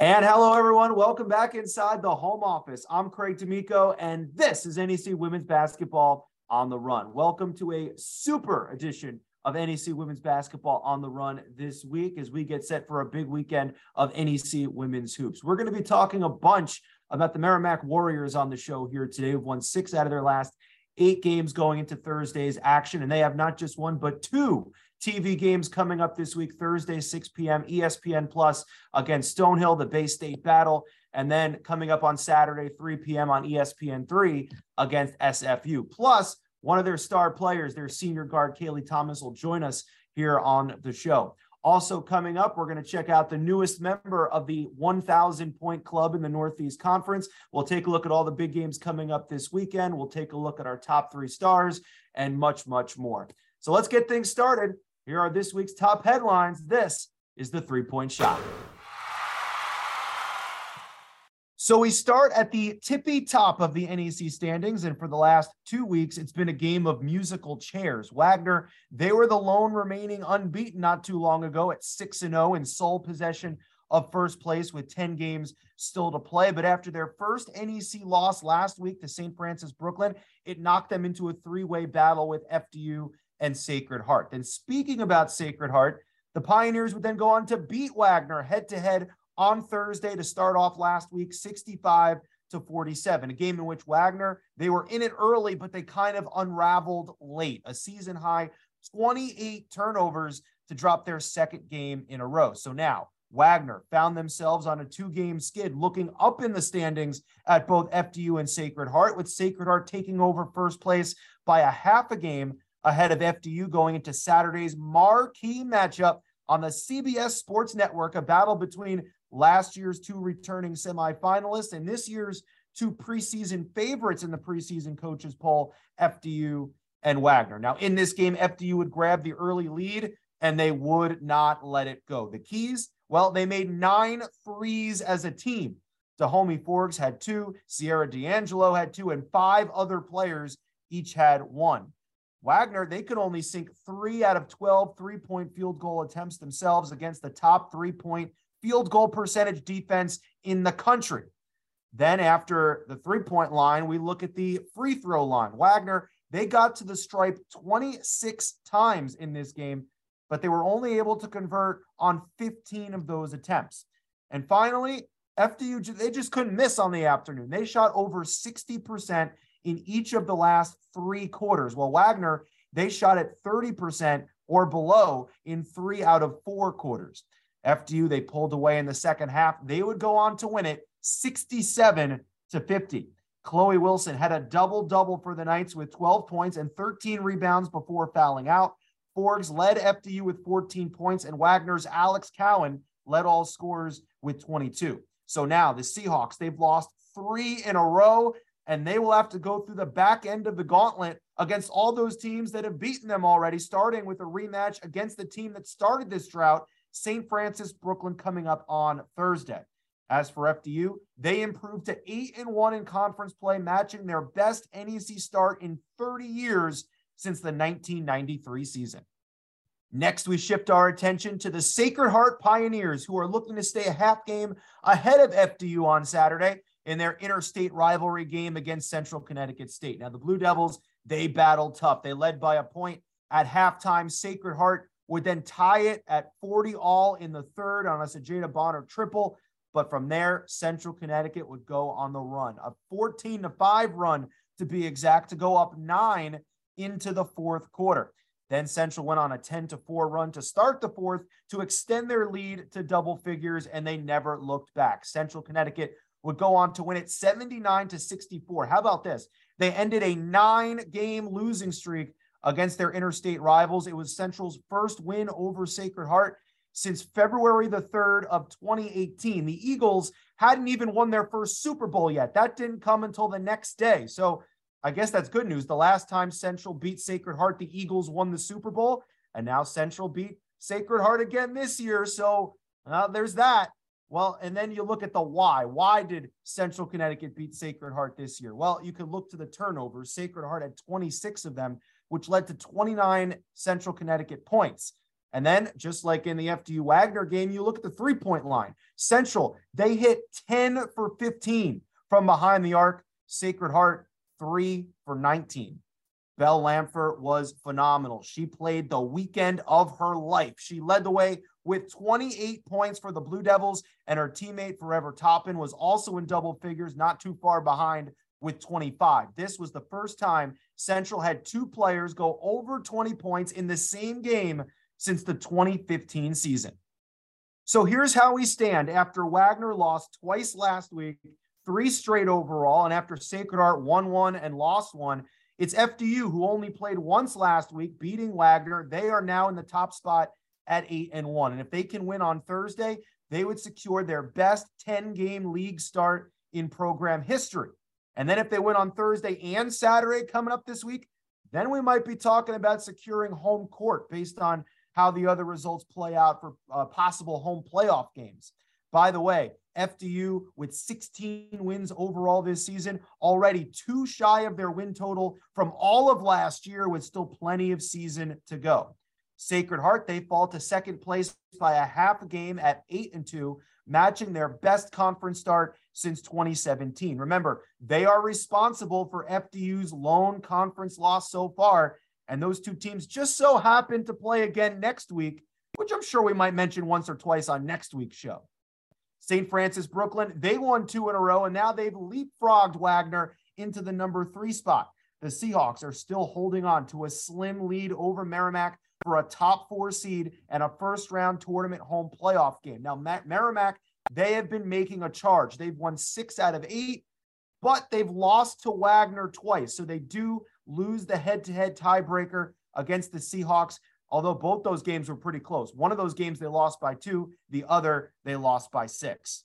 And hello, everyone. Welcome back inside the home office. I'm Craig D'Amico, and this is NEC Women's Basketball on the Run. Welcome to a super edition of NEC Women's Basketball on the Run this week as we get set for a big weekend of NEC Women's Hoops. We're going to be talking a bunch about the Merrimack Warriors on the show here today. We've won six out of their last eight games going into Thursday's action, and they have not just one, but two TV games coming up this week, Thursday, 6 p.m., ESPN Plus against Stonehill, the Bay State battle. And then coming up on Saturday, 3 p.m. on ESPN 3 against SFU. Plus, one of their star players, their senior guard, Kaylee Thomas, will join us here on the show. Also, coming up, we're going to check out the newest member of the 1,000 point club in the Northeast Conference. We'll take a look at all the big games coming up this weekend. We'll take a look at our top three stars and much, much more. So let's get things started. Here are this week's top headlines. This is the three point shot. So we start at the tippy top of the NEC standings. And for the last two weeks, it's been a game of musical chairs. Wagner, they were the lone remaining unbeaten not too long ago at 6 0 in sole possession of first place with 10 games still to play. But after their first NEC loss last week to St. Francis Brooklyn, it knocked them into a three way battle with FDU and Sacred Heart. Then, speaking about Sacred Heart, the Pioneers would then go on to beat Wagner head to head on Thursday to start off last week, 65 to 47. A game in which Wagner, they were in it early, but they kind of unraveled late. A season high 28 turnovers to drop their second game in a row. So now Wagner found themselves on a two game skid looking up in the standings at both FDU and Sacred Heart, with Sacred Heart taking over first place by a half a game ahead of FDU going into Saturday's marquee matchup on the CBS Sports Network, a battle between last year's two returning semifinalists and this year's two preseason favorites in the preseason coaches poll, FDU and Wagner. Now, in this game, FDU would grab the early lead and they would not let it go. The keys, well, they made nine threes as a team. Dahomey Forbes had two, Sierra D'Angelo had two, and five other players each had one. Wagner, they could only sink three out of 12 three point field goal attempts themselves against the top three point field goal percentage defense in the country. Then, after the three point line, we look at the free throw line. Wagner, they got to the stripe 26 times in this game, but they were only able to convert on 15 of those attempts. And finally, FDU, they just couldn't miss on the afternoon. They shot over 60% in each of the last three quarters. Well, Wagner, they shot at 30% or below in three out of four quarters. FDU, they pulled away in the second half. They would go on to win it 67 to 50. Chloe Wilson had a double double for the Knights with 12 points and 13 rebounds before fouling out. Forbes led FDU with 14 points, and Wagner's Alex Cowan led all scorers with 22. So now the Seahawks, they've lost three in a row and they will have to go through the back end of the gauntlet against all those teams that have beaten them already, starting with a rematch against the team that started this drought, St. Francis Brooklyn, coming up on Thursday. As for FDU, they improved to 8 and 1 in conference play, matching their best NEC start in 30 years since the 1993 season. Next, we shift our attention to the Sacred Heart Pioneers, who are looking to stay a half game ahead of FDU on Saturday in their interstate rivalry game against Central Connecticut State. Now, the Blue Devils, they battled tough. They led by a point at halftime. Sacred Heart would then tie it at 40 all in the third on a Sajeda Bonner triple. But from there, Central Connecticut would go on the run, a 14 to 5 run to be exact, to go up nine into the fourth quarter. Then Central went on a 10 to 4 run to start the fourth to extend their lead to double figures, and they never looked back. Central Connecticut would go on to win it 79 to 64. How about this? They ended a nine game losing streak against their interstate rivals. It was Central's first win over Sacred Heart since February the 3rd of 2018. The Eagles hadn't even won their first Super Bowl yet. That didn't come until the next day. So I guess that's good news. The last time Central beat Sacred Heart, the Eagles won the Super Bowl, and now Central beat Sacred Heart again this year. So uh, there's that. Well, and then you look at the why. Why did Central Connecticut beat Sacred Heart this year? Well, you could look to the turnovers. Sacred Heart had 26 of them, which led to 29 Central Connecticut points. And then, just like in the FDU Wagner game, you look at the three point line. Central, they hit 10 for 15 from behind the arc. Sacred Heart, three for 19. Belle Lanpher was phenomenal. She played the weekend of her life. She led the way with 28 points for the Blue Devils, and her teammate Forever Toppin was also in double figures, not too far behind with 25. This was the first time Central had two players go over 20 points in the same game since the 2015 season. So here's how we stand after Wagner lost twice last week, three straight overall, and after Sacred Heart won one and lost one. It's FDU who only played once last week, beating Wagner. They are now in the top spot at eight and one. And if they can win on Thursday, they would secure their best 10 game league start in program history. And then if they win on Thursday and Saturday coming up this week, then we might be talking about securing home court based on how the other results play out for uh, possible home playoff games. By the way, FDU with 16 wins overall this season, already too shy of their win total from all of last year, with still plenty of season to go. Sacred Heart, they fall to second place by a half game at eight and two, matching their best conference start since 2017. Remember, they are responsible for FDU's lone conference loss so far. And those two teams just so happen to play again next week, which I'm sure we might mention once or twice on next week's show. St. Francis Brooklyn, they won two in a row, and now they've leapfrogged Wagner into the number three spot. The Seahawks are still holding on to a slim lead over Merrimack for a top four seed and a first round tournament home playoff game. Now, Merrimack, they have been making a charge. They've won six out of eight, but they've lost to Wagner twice. So they do lose the head to head tiebreaker against the Seahawks, although both those games were pretty close. One of those games they lost by two, the other they lost by six.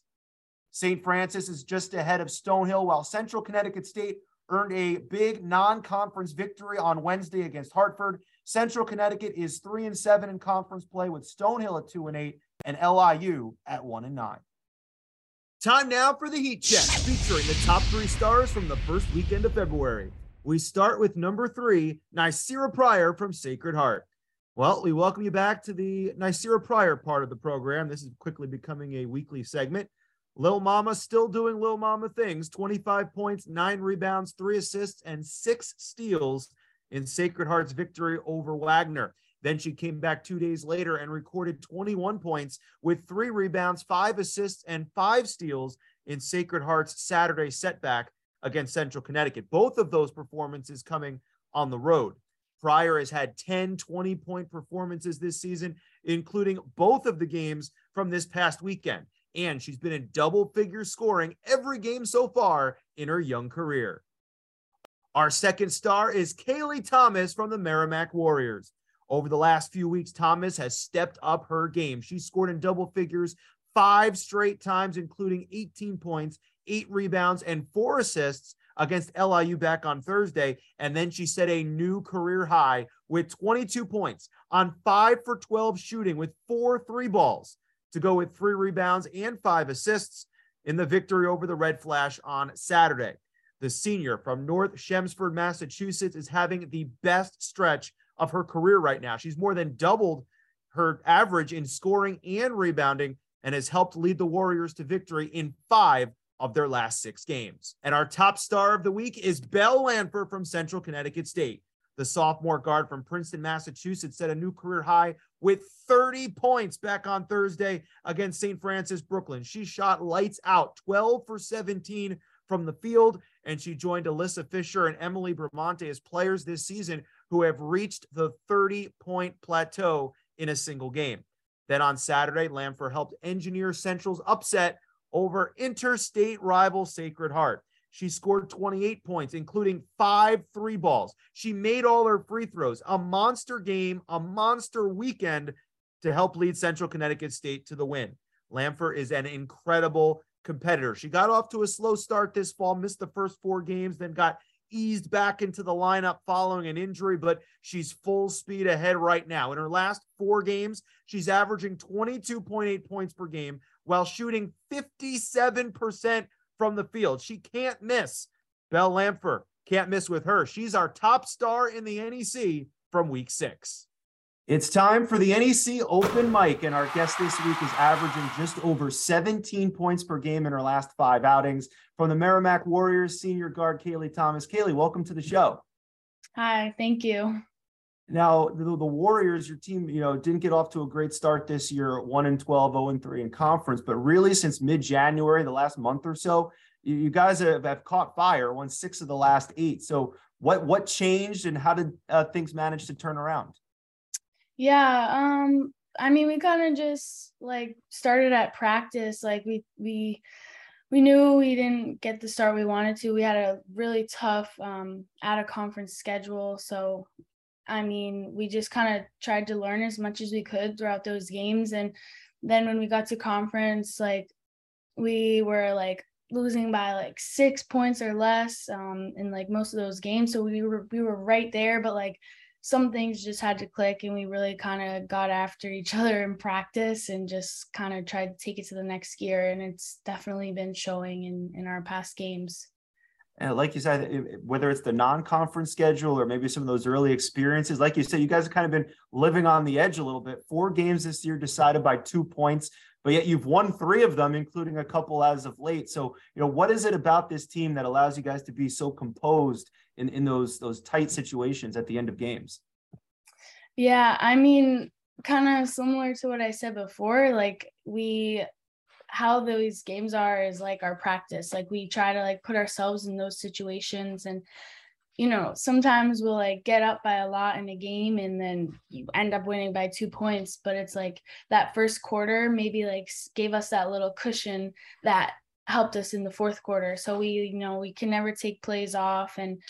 St. Francis is just ahead of Stonehill, while Central Connecticut State earned a big non-conference victory on Wednesday against Hartford. Central Connecticut is three and seven in conference play with Stonehill at two and eight and LIU at one and nine. Time now for the heat check, featuring the top three stars from the first weekend of February. We start with number three, Ny'Ceara Pryor from Sacred Heart. Well, we welcome you back to the Ny'Ceara Pryor part of the program. This is quickly becoming a weekly segment. Lil Mama still doing Lil Mama things 25 points, nine rebounds, three assists, and six steals in Sacred Heart's victory over Wagner. Then she came back two days later and recorded 21 points with three rebounds, five assists, and five steals in Sacred Heart's Saturday setback against Central Connecticut. Both of those performances coming on the road. Pryor has had 10 20 point performances this season, including both of the games from this past weekend and she's been in double figure scoring every game so far in her young career. Our second star is Kaylee Thomas from the Merrimack Warriors. Over the last few weeks, Thomas has stepped up her game. She scored in double figures five straight times, including 18 points, eight rebounds, and four assists against LIU back on Thursday. And then she set a new career high with 22 points on five for 12 shooting with four three balls to go with three rebounds and five assists in the victory over the Red Flash on Saturday. The senior from North Chelmsford, Massachusetts, is having the best stretch of her career right now. She's more than doubled her average in scoring and rebounding and has helped lead the Warriors to victory in five of their last six games. And our top star of the week is Belle Lanpher from Central Connecticut State. The sophomore guard from Princeton, Massachusetts set a new career high with 30 points back on Thursday against St. Francis Brooklyn. She shot lights out 12 for 17 from the field, and she joined Alyssa Fisher and Emily Bramante as players this season who have reached the 30 point plateau in a single game. Then on Saturday, Lanpher helped engineer Central's upset over interstate rival Sacred Heart. She scored 28 points, including five three balls. She made all her free throws. A monster game, a monster weekend to help lead Central Connecticut State to the win. Lanpher is an incredible competitor. She got off to a slow start this fall, missed the first four games, then got eased back into the lineup following an injury, but she's full speed ahead right now. In her last four games, she's averaging 22.8 points per game while shooting 57% from the field. She can't miss. Belle Lanpher can't miss with her. She's our top star in the NEC from week six. It's time for the NEC Open Mic, and our guest this week is averaging just over 17 points per game in her last five outings. From the Merrimack Warriors, senior guard Kaylee Thomas. Kaylee, welcome to the show. Hi, thank you. Now, the, the, Warriors, your team, you know, didn't get off to a great start this year, 1 and 12, 0 and 3 in conference, but really since mid-January, the last month or so, you, you guys have, have, caught fire, won six of the last eight. So what what changed and how did uh, things manage to turn around? Yeah, um, I mean, we kind of just like started at practice. Like we we we knew we didn't get the start we wanted to. We had a really tough um, out of conference schedule, so I mean, we just kind of tried to learn as much as we could throughout those games. And then when we got to conference, like we were like losing by like six points or less um, in like most of those games. So we were we were right there, but like some things just had to click and we really kind of got after each other in practice and just kind of tried to take it to the next gear and it's definitely been showing in in our past games. And like you said whether it's the non-conference schedule or maybe some of those early experiences like you said you guys have kind of been living on the edge a little bit. Four games this year decided by two points but yet you've won three of them including a couple as of late. So you know what is it about this team that allows you guys to be so composed in in those those tight situations at the end of games. Yeah i mean kind of similar to what i said before like we how those games are is like our practice. Like we try to like put ourselves in those situations and you know sometimes we'll like get up by a lot in a game and then you end up winning by two points. But it's like that first quarter maybe like gave us that little cushion that helped us in the fourth quarter so we you know we can never take plays off and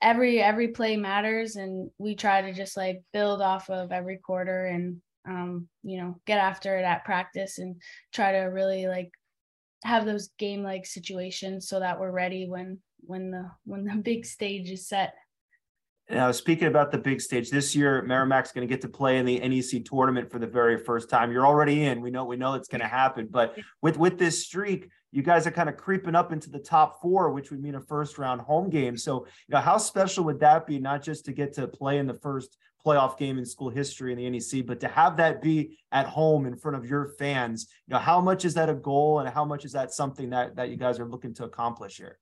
every every play matters and we try to just like build off of every quarter and um you know get after it at practice and try to really like have those game like situations so that we're ready when when the when the big stage is set now, speaking about the big stage this year, Merrimack's going to get to play in the NEC tournament for the very first time. You're already in. We know we know it's going to happen, but with with this streak, you guys are kind of creeping up into the top four, which would mean a first round home game. So, you know, how special would that be? Not just to get to play in the first playoff game in school history in the NEC, but to have that be at home in front of your fans. You know, how much is that a goal, and how much is that something that that you guys are looking to accomplish here?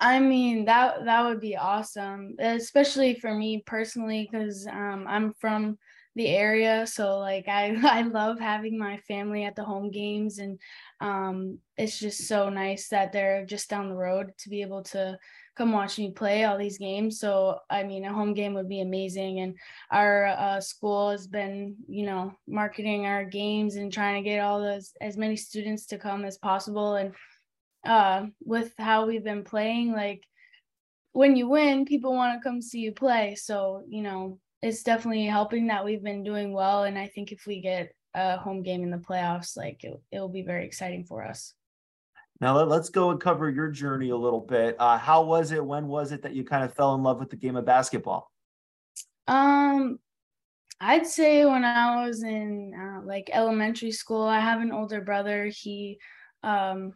I mean that that would be awesome, especially for me personally, because um, I'm from the area, so like I I love having my family at the home games, and um, it's just so nice that they're just down the road to be able to come watch me play all these games. So I mean, a home game would be amazing, and our uh, school has been you know marketing our games and trying to get all those as many students to come as possible, and uh, with how we've been playing. Like when you win, people want to come see you play. So, you know, it's definitely helping that we've been doing well. And I think if we get a home game in the playoffs, like it, it'll be very exciting for us. Now let, us go and cover your journey a little bit. Uh, how was it? When was it that you kind of fell in love with the game of basketball? Um, I'd say when I was in uh, like elementary school. I have an older brother. He um,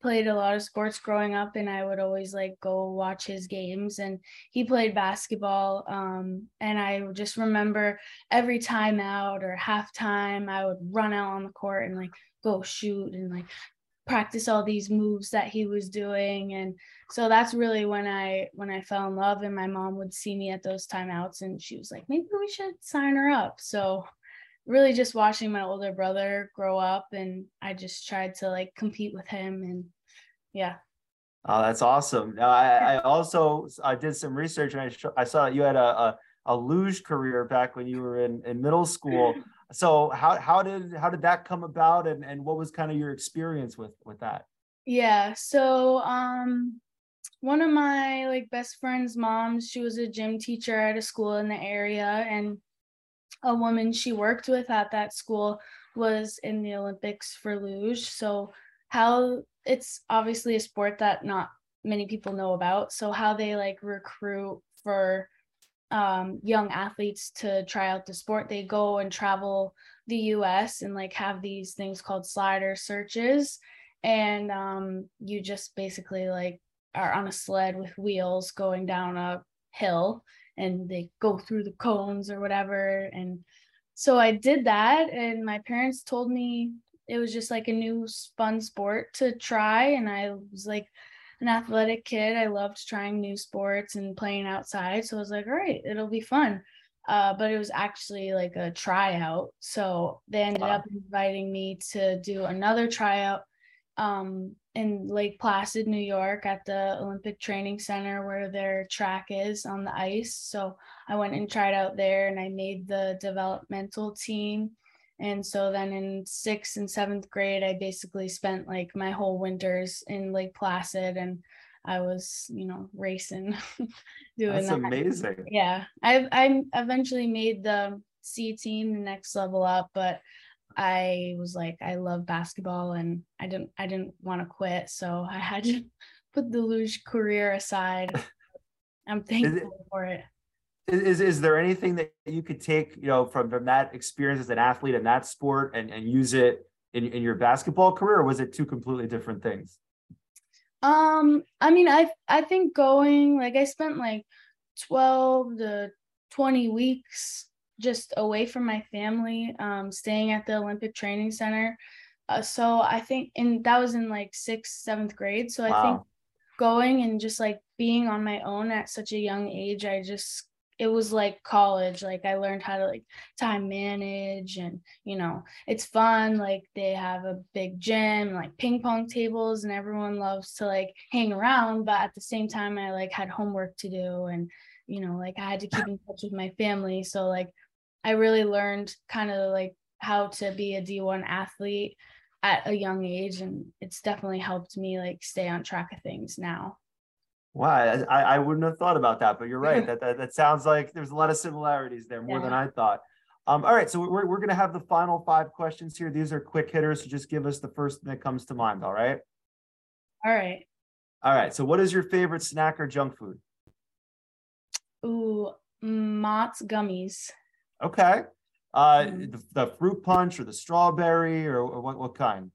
played a lot of sports growing up and I would always like go watch his games and he played basketball um, and I just remember every time out or halftime I would run out on the court and like go shoot and like practice all these moves that he was doing and so that's really when I when I fell in love and my mom would see me at those timeouts and she was like maybe we should sign her up. So really just watching my older brother grow up and I just tried to like compete with him and yeah. Oh, that's awesome. Now, I, I also I did some research and I, sh- I saw that you had a, a, a luge career back when you were in, in middle school. So how how did how did that come about and, and what was kind of your experience with with that? Yeah. So um one of my like best friend's moms, she was a gym teacher at a school in the area and a woman she worked with at that school was in the Olympics for luge. So how it's obviously a sport that not many people know about. So how they like recruit for um, young athletes to try out the sport, they go and travel the U.S. and like have these things called slider searches, and um, you just basically like are on a sled with wheels going down a hill and they go through the cones or whatever. And so I did that, and my parents told me it was just like a new fun sport to try. And I was like an athletic kid. I loved trying new sports and playing outside. So I was like, all right, it'll be fun. Uh, but it was actually like a tryout. So they ended wow. up inviting me to do another tryout um, in Lake Placid, New York, at the Olympic Training Center where their track is on the ice. So I went and tried out there and I made the developmental team. And so then in sixth and seventh grade, I basically spent like my whole winters in Lake Placid and I was, you know, racing, doing That's that. amazing. Yeah. I I eventually made the C team, the next level up, but I was like, I love basketball and I didn't I didn't want to quit. So I had to put the luge career aside. I'm thankful it, for it. Is, is there anything that you could take, you know, from, from that experience as an athlete in that sport and, and use it in, in your basketball career, or was it two completely different things? Um, I mean, I I think going like I spent like 12 to 20 weeks just away from my family, um, staying at the Olympic Training Center. Uh, so I think, and that was in like sixth, seventh grade. So I think going and just like being on my own at such a young age, I just it was like college. Like i learned how to like time manage and you know it's fun. Like they have a big gym like ping pong tables and everyone loves to like hang around. But at the same time i like had homework to do and you know like i had to keep in touch with my family. So like i really learned kind of like how to be a d1 athlete at a young age and it's definitely helped me like stay on track of things now Wow, I, I wouldn't have thought about that, but you're right. that, that that sounds like there's a lot of similarities there, more yeah. than I thought. Um, all right, so we're, we're going to have the final five questions here. These are quick hitters, so just give us the first thing that comes to mind. All right. All right. All right. So, what is your favorite snack or junk food? Ooh, Mott's gummies. Okay. Uh, mm. the, the, fruit punch or the strawberry or, or what? What kind?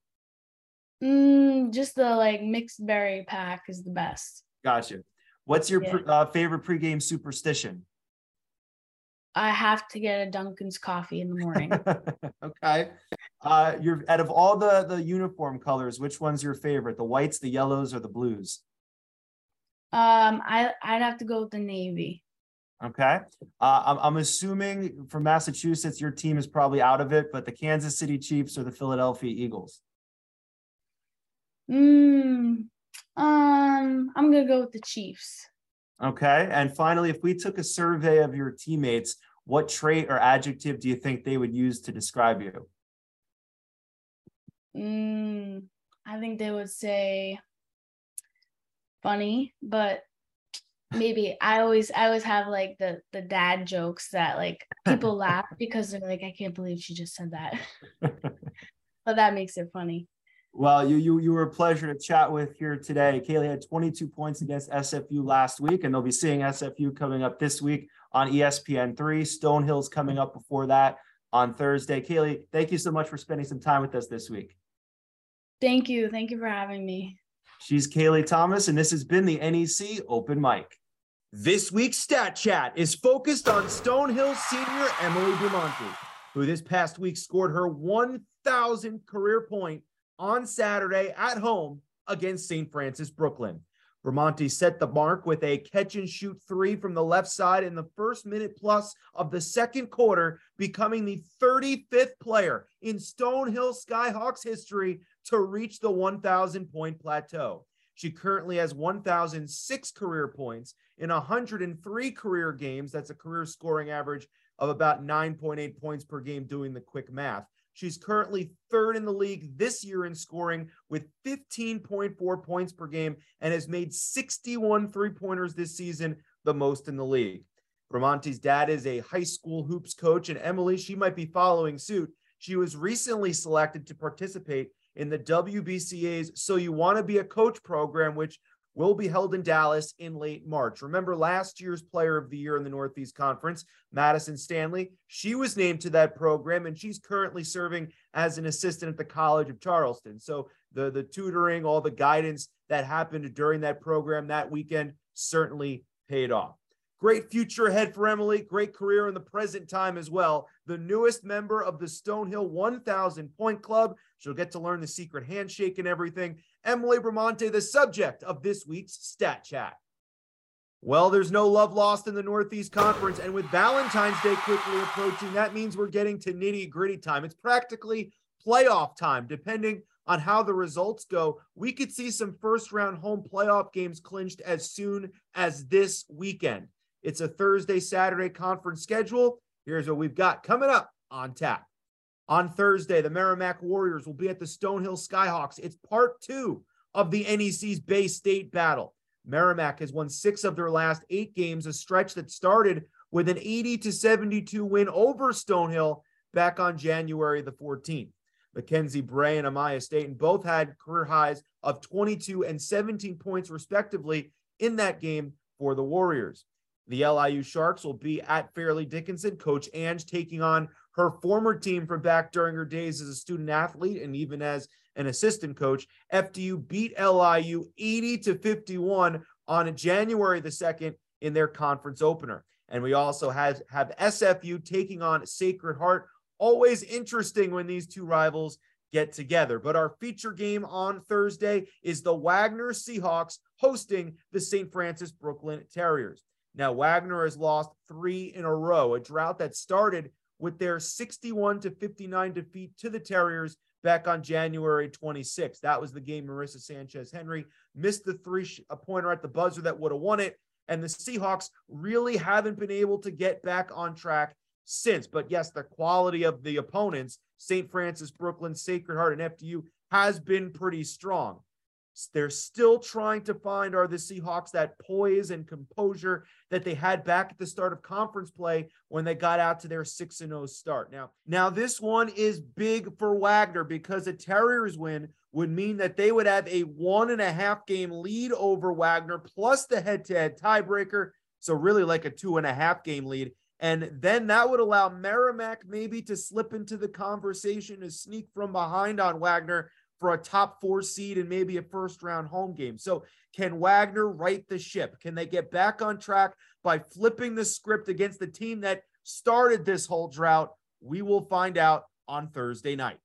Mm, just the like mixed berry pack is the best. Gotcha. What's your yeah. uh, favorite pregame superstition? I have to get a Dunkin's coffee in the morning. okay. Uh, you're out of all the the uniform colors, which one's your favorite? The whites, the yellows, or the blues? Um, I I'd have to go with the navy. Okay. Uh, I'm, I'm assuming from Massachusetts, your team is probably out of it, but the Kansas City Chiefs or the Philadelphia Eagles? Mm, um, I'm gonna go with the Chiefs. Okay. And finally, if we took a survey of your teammates, what trait or adjective do you think they would use to describe you? Mm, I think they would say funny, but maybe I always I always have like the the dad jokes that like people laugh because they're like, I can't believe she just said that. but that makes it funny. Well, you you you were a pleasure to chat with here today. Kaylee had 22 points against SFU last week, and they'll be seeing SFU coming up this week on ESPN three. Stonehill's coming up before that on Thursday. Kaylee, thank you so much for spending some time with us this week. Thank you. Thank you for having me. She's Kaylee Thomas, and this has been the NEC Open Mic. This week's Stat Chat is focused on Stonehill senior Emily Bramante, who this past week scored her 1,000 career point on Saturday at home against St. Francis Brooklyn. Bramante set the mark with a catch and shoot three from the left side in the first minute plus of the second quarter, becoming the 35th player in Stonehill Skyhawks history to reach the 1,000 point plateau. She currently has 1,006 career points in 103 career games. That's a career scoring average of about 9.8 points per game, doing the quick math. She's currently third in the league this year in scoring with 15.4 points per game and has made 61 three pointers this season, the most in the league. Bramante's dad is a high school hoops coach, and Emily, she might be following suit. She was recently selected to participate in the WBCA's So You Want to Be a Coach program, which will be held in Dallas in late March. Remember last year's player of the year in the Northeast Conference, Madison Stanley? She was named to that program and she's currently serving as an assistant at the College of Charleston. So the, the tutoring, all the guidance that happened during that program that weekend certainly paid off. Great future ahead for Emily. Great career in the present time as well. The newest member of the Stonehill 1000 Point Club. She'll get to learn the secret handshake and everything. Emily Bramante, the subject of this week's Stat Chat. Well, there's no love lost in the Northeast Conference. And with Valentine's Day quickly approaching, that means we're getting to nitty gritty time. It's practically playoff time, depending on how the results go. We could see some first round home playoff games clinched as soon as this weekend. It's a Thursday, Saturday conference schedule. Here's what we've got coming up on tap. On Thursday, the Merrimack Warriors will be at the Stonehill Skyhawks. It's part two of the NEC's Bay State battle. Merrimack has won six of their last eight games, a stretch that started with an 80 to 72 win over Stonehill back on January the 14th. Mackenzie Bray and Amaya Staten both had career highs of 22 and 17 points, respectively, in that game for the Warriors. The LIU Sharks will be at Fairleigh Dickinson. Coach Ange taking on her former team from back during her days as a student athlete and even as an assistant coach. FDU beat LIU 80 to 51 on January the 2nd in their conference opener. And we also have, have SFU taking on Sacred Heart. Always interesting when these two rivals get together. But our feature game on Thursday is the Wagner Seahawks hosting the St. Francis Brooklyn Terriers. Now, Wagner has lost three in a row, a drought that started with their 61 to 59 defeat to the Terriers back on January 26th. That was the game Marissa Sanchez Henry missed the three a pointer at the buzzer that would have won it. And the Seahawks really haven't been able to get back on track since. But yes, the quality of the opponents, St. Francis, Brooklyn, Sacred Heart, and FDU, has been pretty strong. They're still trying to find are the Seahawks that poise and composure that they had back at the start of conference play when they got out to their 6 and 0 start. Now, now this one is big for Wagner because a Terriers win would mean that they would have a one and a half game lead over Wagner plus the head to head tiebreaker. So, really, like a two and a half game lead. And then that would allow Merrimack maybe to slip into the conversation to sneak from behind on Wagner for a top four seed and maybe a first round home game. So, can Wagner right the ship? Can they get back on track by flipping the script against the team that started this whole drought? We will find out on Thursday night.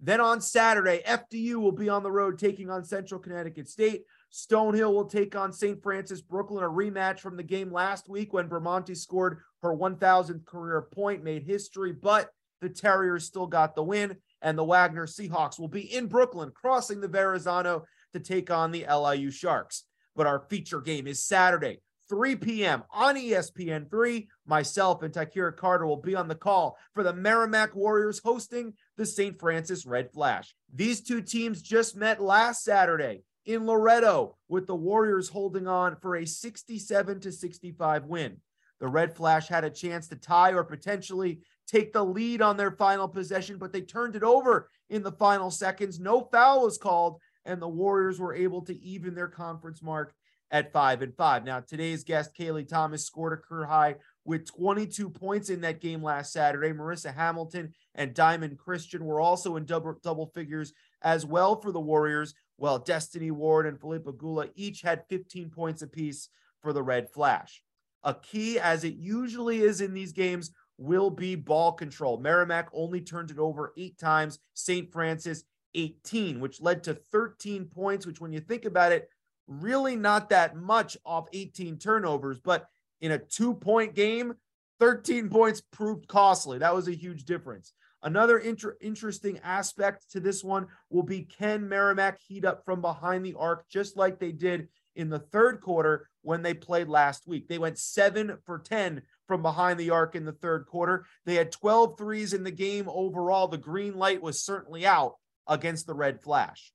Then on Saturday, FDU will be on the road taking on Central Connecticut State. Stonehill will take on St. Francis Brooklyn, a rematch from the game last week when Bramante scored her 1000th career point, made history, but the Terriers still got the win and the Wagner Seahawks will be in Brooklyn, crossing the Verrazano to take on the LIU Sharks. But our feature game is Saturday, 3 p.m. on ESPN3. Myself and Takira Carter will be on the call for the Merrimack Warriors hosting the St. Francis Red Flash. These two teams just met last Saturday in Loretto, with the Warriors holding on for a 67 to 65 win. The Red Flash had a chance to tie or potentially take the lead on their final possession, but they turned it over in the final seconds. No foul was called, and the Warriors were able to even their conference mark at five and five. Now, today's guest, Kaylee Thomas, scored a career high with 22 points in that game last Saturday. Marissa Hamilton and Diamond Christian were also in double, double figures as well for the Warriors, while Destiny Ward and Philippa Gula each had 15 points apiece for the Red Flash. A key, as it usually is in these games, will be ball control. Merrimack only turned it over eight times, St. Francis 18, which led to 13 points, which, when you think about it, really not that much off 18 turnovers. But in a two point game, 13 points proved costly. That was a huge difference. Another inter- interesting aspect to this one will be can Merrimack heat up from behind the arc, just like they did in the third quarter when they played last week. They went seven for 10 from behind the arc in the third quarter. They had 12 threes in the game overall. The green light was certainly out against the red flash.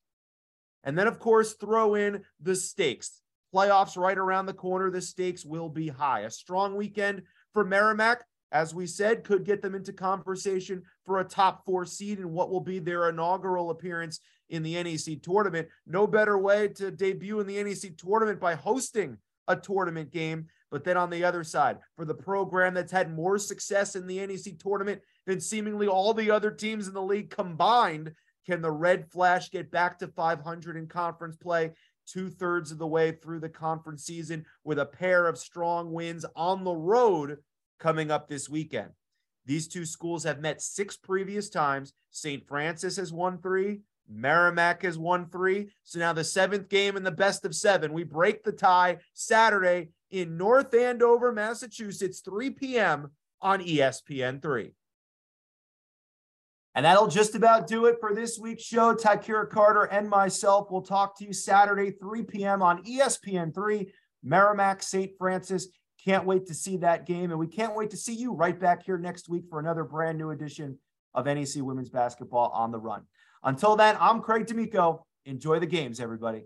And then, of course, throw in the stakes. Playoffs right around the corner. The stakes will be high. A strong weekend for Merrimack, as we said, could get them into conversation for a top four seed in what will be their inaugural appearance in the NEC tournament. No better way to debut in the NEC tournament by hosting a tournament game but then on the other side, for the program that's had more success in the NEC tournament than seemingly all the other teams in the league combined, can the Red Flash get back to 500 in conference play? two thirds of the way through the conference season with a pair of strong wins on the road coming up this weekend. These two schools have met six previous times. St. Francis has won three, Merrimack has won three. So now the seventh game in the best of seven. We break the tie Saturday in North Andover, Massachusetts, 3 p.m. on ESPN3. And that'll just about do it for this week's show. Tykira Carter and myself will talk to you Saturday, 3 p.m. on ESPN3, Merrimack, St. Francis. Can't wait to see that game. And we can't wait to see you right back here next week for another brand new edition of NEC Women's Basketball on the Run. Until then, I'm Craig D'Amico. Enjoy the games, everybody.